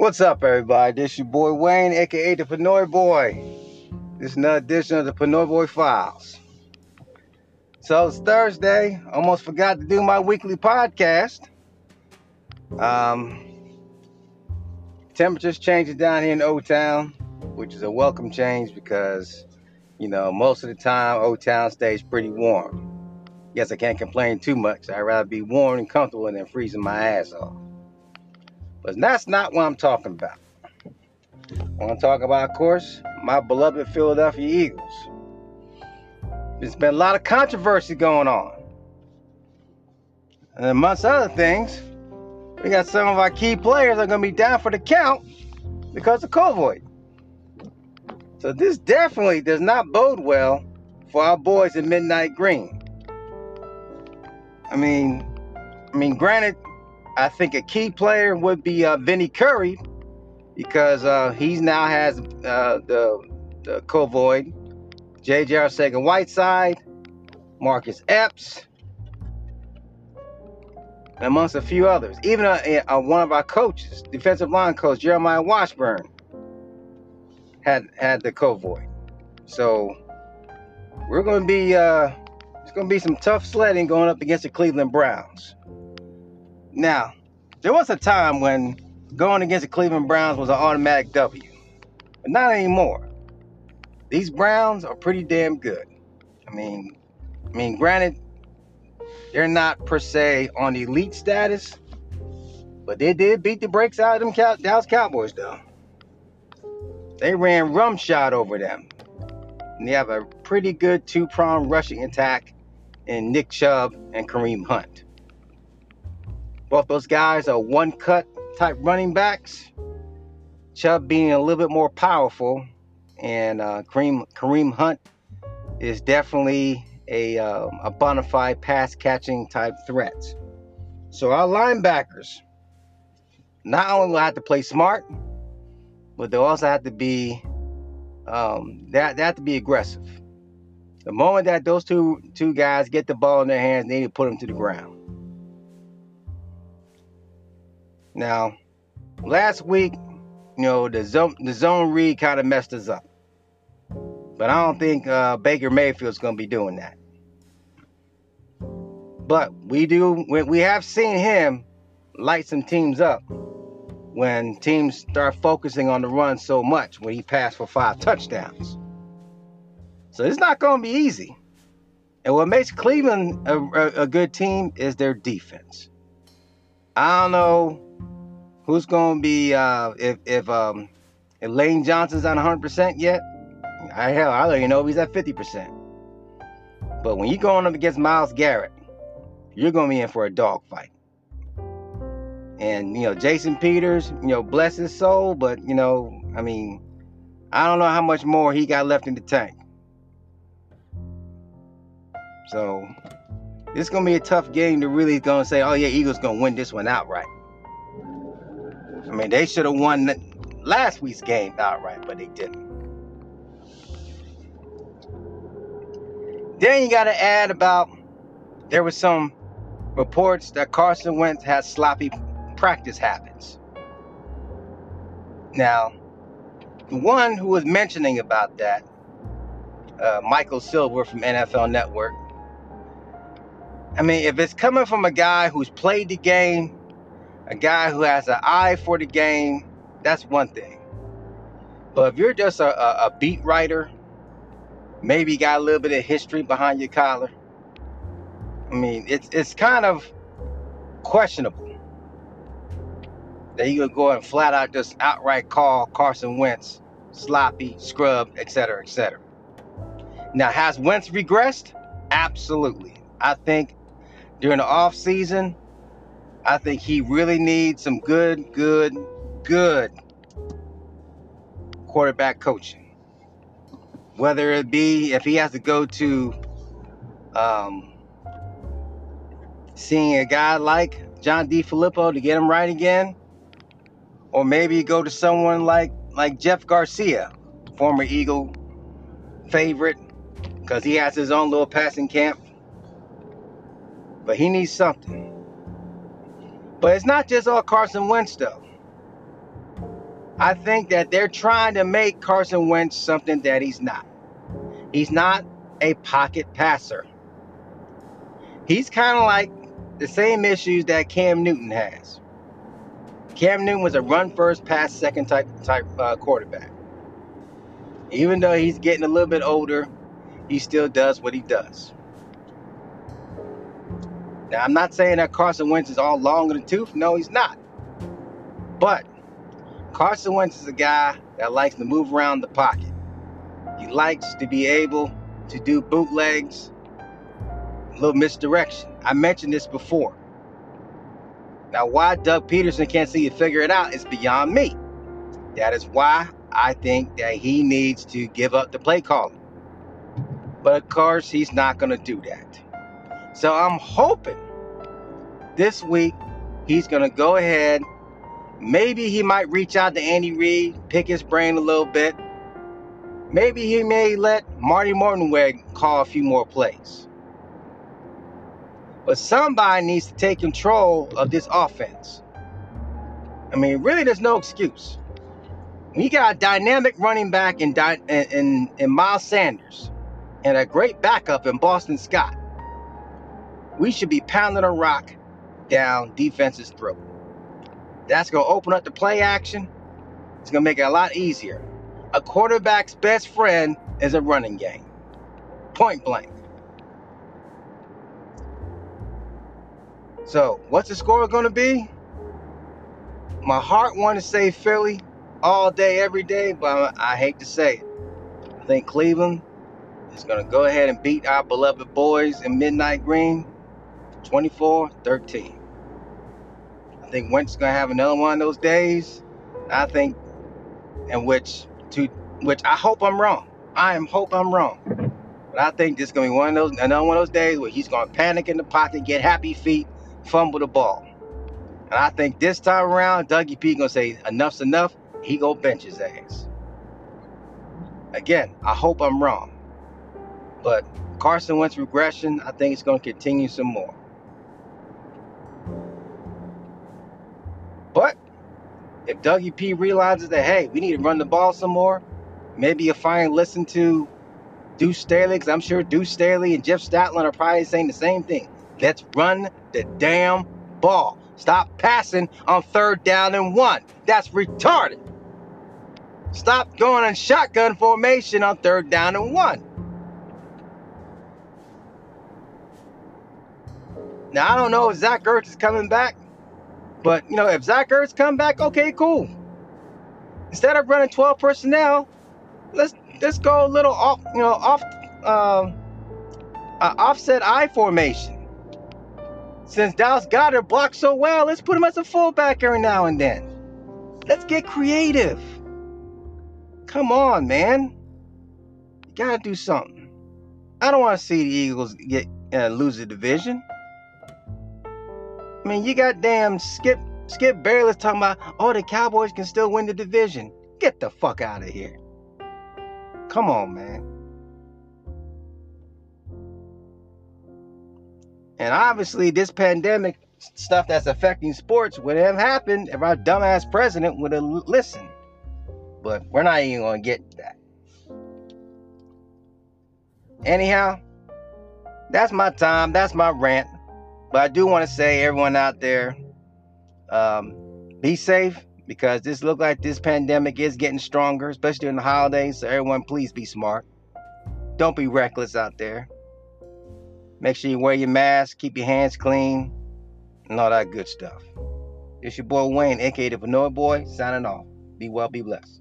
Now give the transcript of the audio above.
What's up, everybody? This your boy Wayne, aka the Pinoy Boy. This is another edition of the Pinoy Boy Files. So it's Thursday. Almost forgot to do my weekly podcast. Um, temperatures changing down here in O Town, which is a welcome change because you know most of the time O Town stays pretty warm. Guess I can't complain too much. I'd rather be warm and comfortable than freezing my ass off. But that's not what I'm talking about. I want to talk about, of course, my beloved Philadelphia Eagles. There's been a lot of controversy going on. And amongst other things, we got some of our key players are going to be down for the count because of COVID. So this definitely does not bode well for our boys in Midnight Green. I mean, I mean, granted, I think a key player would be uh, Vinny Curry because uh, he now has uh, the the Covoid, J.J. Arcega-Whiteside, Marcus Epps, amongst a few others. Even uh, uh, one of our coaches, defensive line coach Jeremiah Washburn, had had the Covoid. So we're going to be uh, it's going to be some tough sledding going up against the Cleveland Browns. Now, there was a time when going against the Cleveland Browns was an automatic W, but not anymore. These Browns are pretty damn good. I mean, I mean, granted, they're not per se on elite status, but they did beat the brakes out of them Cow- Dallas Cowboys, though. They ran rum shot over them. And they have a pretty good two-prong rushing attack in Nick Chubb and Kareem Hunt. Both those guys are one cut type running backs. Chubb being a little bit more powerful, and uh, Kareem Kareem Hunt is definitely a uh, a bona fide pass catching type threat. So our linebackers not only will have to play smart, but they also have to be um, they, they have to be aggressive. The moment that those two two guys get the ball in their hands, they need to put them to the ground. Now, last week, you know, the zone the zone read kind of messed us up. But I don't think uh, Baker Mayfield's going to be doing that. But we do we, have seen him light some teams up when teams start focusing on the run so much when he passed for five touchdowns. So it's not going to be easy. And what makes Cleveland a, a, a good team is their defense. I don't know who's going to be uh, if if um, if Lane Johnson's on 100% yet. I hell, I don't even know if he's at 50%. But when you're going up against Myles Garrett, you're going to be in for a dogfight. And you know, Jason Peters, you know, bless his soul, but you know, I mean, I don't know how much more he got left in the tank. So is gonna be a tough game to really gonna say, oh yeah, Eagles gonna win this one outright. I mean, they should have won last week's game outright, but they didn't. Then you got to add about there was some reports that Carson Wentz has sloppy practice habits. Now, the one who was mentioning about that, uh, Michael Silver from NFL Network. I mean, if it's coming from a guy who's played the game, a guy who has an eye for the game, that's one thing. But if you're just a, a, a beat writer, maybe got a little bit of history behind your collar, I mean, it's it's kind of questionable that you could go and flat out just outright call Carson Wentz sloppy, scrub, etc., etc. Now, has Wentz regressed? Absolutely. I think during the off season, I think he really needs some good, good, good quarterback coaching. Whether it be if he has to go to um, seeing a guy like John DeFilippo to get him right again, or maybe go to someone like like Jeff Garcia, former Eagle favorite, because he has his own little passing camp. But he needs something. But it's not just all Carson Wentz, though. I think that they're trying to make Carson Wentz something that he's not. He's not a pocket passer. He's kind of like the same issues that Cam Newton has. Cam Newton was a run first, pass second type type uh, quarterback. Even though he's getting a little bit older, he still does what he does. Now, I'm not saying that Carson Wentz is all long in the tooth. No, he's not. But Carson Wentz is a guy that likes to move around the pocket. He likes to be able to do bootlegs, a little misdirection. I mentioned this before. Now, why Doug Pederson can't see to figure it out is beyond me. That is why I think that he needs to give up the play calling. But of course, he's not going to do that. So I'm hoping this week he's going to go ahead. Maybe he might reach out to Andy Reid, pick his brain a little bit. Maybe he may let Marty Mornhinweg call a few more plays. But somebody needs to take control of this offense. I mean, really, there's no excuse. You got a dynamic running back in, in, in Miles Sanders and a great backup in Boston Scott, we should be pounding a rock down defense's throat. That's going to open up the play action. It's going to make it a lot easier. A quarterback's best friend is a running game. Point blank. So, what's the score going to be? My heart wants to say Philly all day, every day, but I hate to say it. I think Cleveland is going to go ahead and beat our beloved boys in Midnight Green 24 13. I think Wentz going to have another one of those days. I think, in which to which I hope I'm wrong. I am hope I'm wrong. But I think this is going to be one of those another one of those days where he's going to panic in the pocket, get happy feet, fumble the ball. And I think this time around, Dougie P gonna say enough's enough. He gonna bench his ass. Again, I hope I'm wrong. But Carson Wentz regression, I think it's gonna continue some more. If Dougie P realizes that hey, we need to run the ball some more, maybe you'll finally listen to Deuce Staley, because I'm sure Deuce Staley and Jeff Stoutland are probably saying the same thing. Let's run the damn ball. Stop passing on third down and one. That's retarded. Stop going in shotgun formation on third down and one. Now I don't know if Zach Ertz is coming back, but you know if Zach Ertz come back, okay, cool. Instead of running 12 personnel, let's let's go a little off, you know, off, uh, uh, offset I formation. Since Dallas Goedert blocked so well, let's put him as a fullback every now and then. Let's get creative. Come on, man. You gotta do something. I don't want to see the Eagles get uh, lose the division. I mean, you got damn Skip Skip Bayless talking about, oh, the Cowboys can still win the division. Get the fuck out of here. Come on, man. And obviously, this pandemic stuff that's affecting sports would have happened if our dumbass president would have listened. But we're not even going to get that. Anyhow, that's my time. That's my rant. But I do want to say, everyone out there, um, be safe because this look like this pandemic is getting stronger, especially during the holidays. So everyone, please be smart. Don't be reckless out there. Make sure you wear your mask, keep your hands clean, and all that good stuff. It's your boy Wayne, aka the Vanilla Boy, signing off. Be well, be blessed.